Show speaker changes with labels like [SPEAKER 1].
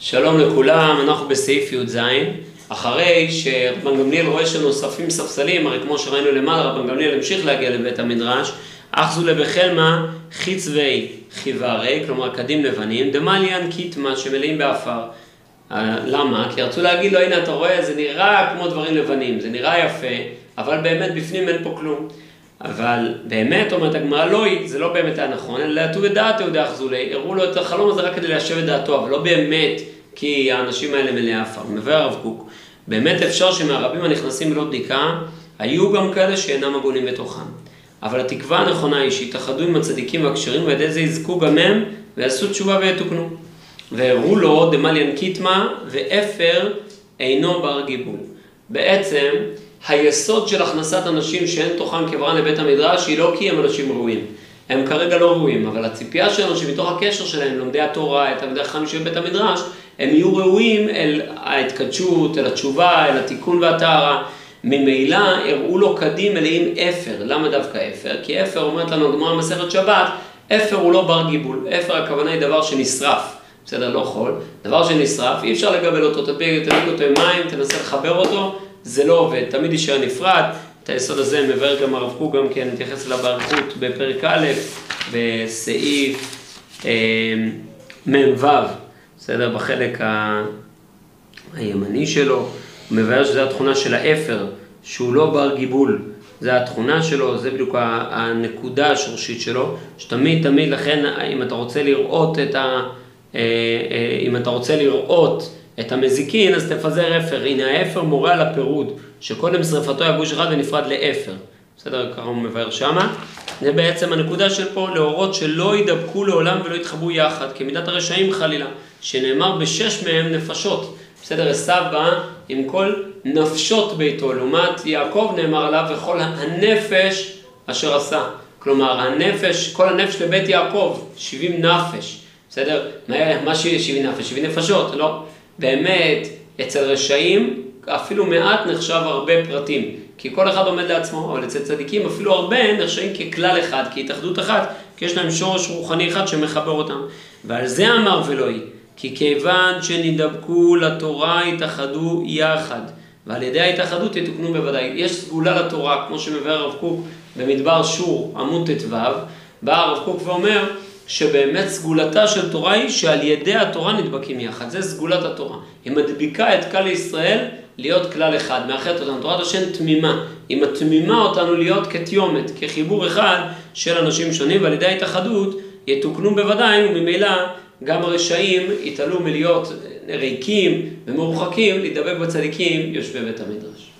[SPEAKER 1] שלום לכולם, אנחנו בסעיף י"ז. אחרי שרבן גמליאל רואה שנוספים ספסלים, הרי כמו שראינו למעלה, רבן גמליאל המשיך להגיע לבית המדרש, אחזו ליה בחלמיה חצבי חיוורי, כלומר כדים לבנים, דמליין קיטמא שמלאים באפר. אה, למה? כי רצו להגיד לו, הנה אתה רואה, זה נראה כמו דברים לבנים, זה נראה יפה, אבל באמת בפנים אין פה כלום. אבל באמת, אומרת הגמרא, לא, זה לא באמת היה נכון, אלא ליתובי דעתיה אחזו ליה, הראו לו את החלום הזה רק כדי ליישב את דעתו, אבל לא באמת כי האנשים האלה מלאי עפר. מביא הרב קוק, באמת אפשר שמהרבים הנכנסים ללא בדיקה, היו גם כאלה שאינם הגונים בתוכם. אבל התקווה הנכונה היא שיתאחדו עם הצדיקים והכשרים, ועל ידי זה יזכו גם הם, ויעשו תשובה ויתוקנו. והראו לו דמליאן קיטמה, ואפר אינו בר גיבול. בעצם, היסוד של הכנסת אנשים שאין תוכם כברן לבית המדרש היא לא כי הם אנשים ראויים. הם כרגע לא ראויים, אבל הציפייה שלנו שמתוך הקשר שלהם, לומדי התורה, את תלמידי החכמים של בית המדרש, הם יהיו ראויים אל ההתקדשות, אל התשובה, אל התיקון והטהרה. ממילא הראו לו קדים מלאים אפר. למה דווקא אפר? כי אפר אומרת לנו הגמרא במסכת שבת, אפר הוא לא בר גיבול. אפר הכוונה היא דבר שנשרף. בסדר, לא חול. דבר שנשרף, אי אפשר לגבל אותו, תדביק אותו עם מים, תנסה לחבר אותו, זה לא עובד, תמיד יישאר נפרד. את היסוד הזה מבאר גם הרב קוק, גם כן מתייחס אליו באריכות בפרק א', בסעיף אה, מ"ו, בסדר? בחלק ה... הימני שלו, הוא מבאר שזו התכונה של האפר, שהוא לא בר גיבול, זה התכונה שלו, זה בדיוק הנקודה השורשית שלו, שתמיד תמיד לכן אם אתה רוצה לראות את ה... אה, אה, אם אתה רוצה לראות את המזיקין, אז תפזר אפר. הנה האפר מורה על הפירוד, שקודם שרפתו היה גוש אחד ונפרד לאפר. בסדר? ככה הוא מבאר שמה. זה בעצם הנקודה של פה, להורות שלא יידבקו לעולם ולא יתחבאו יחד, כמידת הרשעים חלילה, שנאמר בשש מהם נפשות. בסדר? עשיו בא עם כל נפשות ביתו, לעומת יעקב נאמר עליו וכל הנפש אשר עשה. כלומר, הנפש, כל הנפש לבית יעקב, 70 נפש. בסדר? מה שיהיה 70 נפש? 70 נפשות, לא. באמת, אצל רשעים אפילו מעט נחשב הרבה פרטים, כי כל אחד עומד לעצמו, אבל אצל צדיקים אפילו הרבה נחשבים ככלל אחד, כהתאחדות אחת, כי יש להם שורש רוחני אחד שמחבר אותם. ועל זה אמר ולא כי כיוון שנדבקו לתורה יתאחדו יחד, ועל ידי ההתאחדות יתוקנו בוודאי. יש סגולה לתורה, כמו שמביא הרב קוק במדבר שור, עמוד ט"ו, בא הרב קוק ואומר, שבאמת סגולתה של תורה היא שעל ידי התורה נדבקים יחד, זה סגולת התורה. היא מדביקה את כלל ישראל להיות כלל אחד, מאחדת אותנו. תורת השם תמימה, היא מתמימה אותנו להיות כתיומת, כחיבור אחד של אנשים שונים, ועל ידי ההתאחדות יתוקנו בוודאי, וממילא גם הרשעים יתעלו מלהיות ריקים ומורחקים, להידבק בצדיקים יושבי בית המדרש.